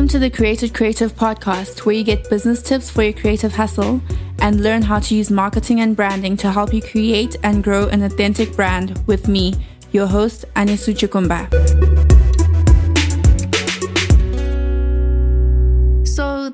Welcome to the Created Creative podcast, where you get business tips for your creative hustle and learn how to use marketing and branding to help you create and grow an authentic brand with me, your host, Anisu Chukumba.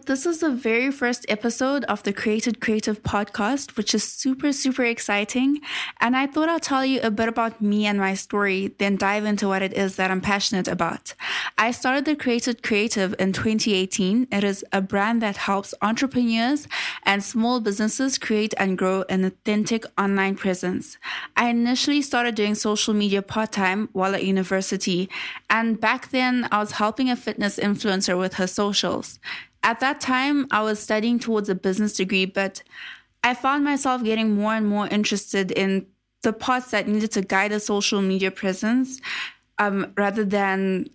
This is the very first episode of the Created Creative podcast, which is super, super exciting. And I thought I'll tell you a bit about me and my story, then dive into what it is that I'm passionate about. I started the Created Creative in 2018. It is a brand that helps entrepreneurs and small businesses create and grow an authentic online presence. I initially started doing social media part time while at university. And back then, I was helping a fitness influencer with her socials at that time, I was studying towards a business degree, but I found myself getting more and more interested in the parts that needed to guide a social media presence um, rather than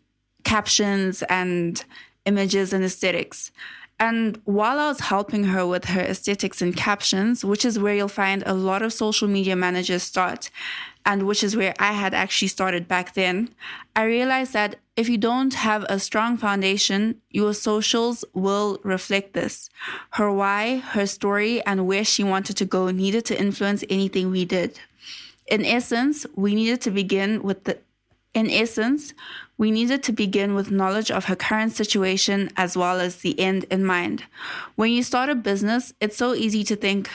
captions and images and aesthetics. And while I was helping her with her aesthetics and captions, which is where you'll find a lot of social media managers start, and which is where I had actually started back then, I realized that if you don't have a strong foundation, your socials will reflect this. Her why, her story, and where she wanted to go needed to influence anything we did. In essence, we needed to begin with the in essence, we needed to begin with knowledge of her current situation as well as the end in mind. When you start a business, it's so easy to think,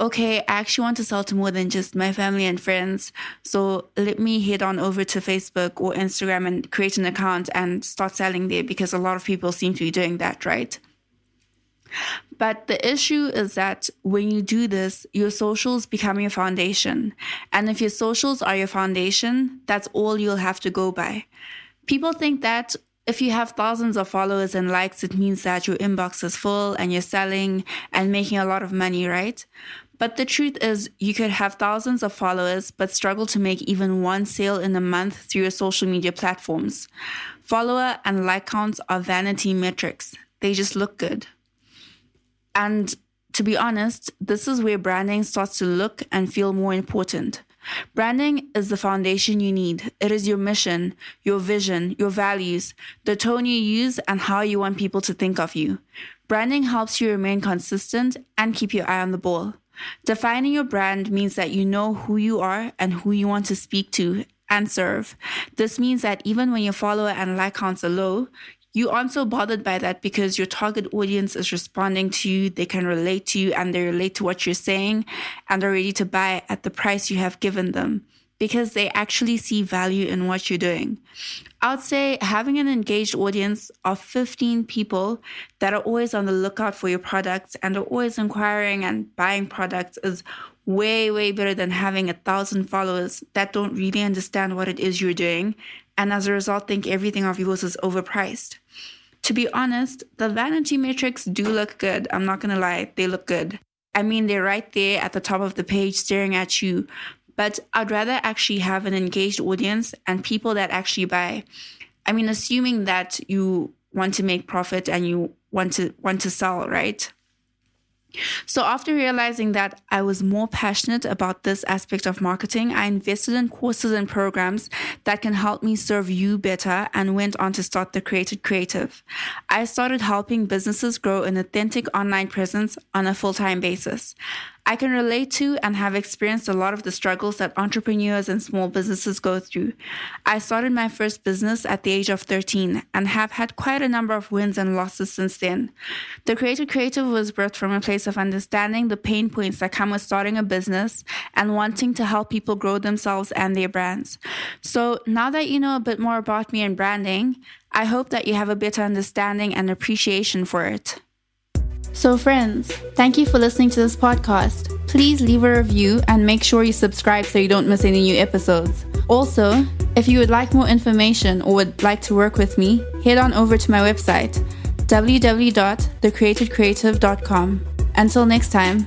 okay, I actually want to sell to more than just my family and friends. So let me head on over to Facebook or Instagram and create an account and start selling there because a lot of people seem to be doing that, right? But the issue is that when you do this, your socials become your foundation. And if your socials are your foundation, that's all you'll have to go by. People think that if you have thousands of followers and likes, it means that your inbox is full and you're selling and making a lot of money, right? But the truth is, you could have thousands of followers but struggle to make even one sale in a month through your social media platforms. Follower and like counts are vanity metrics, they just look good. And to be honest, this is where branding starts to look and feel more important. Branding is the foundation you need. It is your mission, your vision, your values, the tone you use, and how you want people to think of you. Branding helps you remain consistent and keep your eye on the ball. Defining your brand means that you know who you are and who you want to speak to and serve. This means that even when your follower and like counts are low, you aren't so bothered by that because your target audience is responding to you, they can relate to you, and they relate to what you're saying, and are ready to buy at the price you have given them because they actually see value in what you're doing. I would say having an engaged audience of 15 people that are always on the lookout for your products and are always inquiring and buying products is way, way better than having a thousand followers that don't really understand what it is you're doing and as a result think everything of yours is overpriced. To be honest, the vanity metrics do look good. I'm not to lie, they look good. I mean, they're right there at the top of the page staring at you, but I'd rather actually have an engaged audience and people that actually buy. I mean, assuming that you want to make profit and you want to want to sell, right? So, after realizing that I was more passionate about this aspect of marketing, I invested in courses and programs that can help me serve you better and went on to start the Created Creative. I started helping businesses grow an authentic online presence on a full time basis. I can relate to and have experienced a lot of the struggles that entrepreneurs and small businesses go through. I started my first business at the age of 13 and have had quite a number of wins and losses since then. The Created Creative was birthed from a place of understanding the pain points that come with starting a business and wanting to help people grow themselves and their brands. So now that you know a bit more about me and branding, I hope that you have a better understanding and appreciation for it. So, friends, thank you for listening to this podcast. Please leave a review and make sure you subscribe so you don't miss any new episodes. Also, if you would like more information or would like to work with me, head on over to my website www.thecreatedcreative.com. Until next time.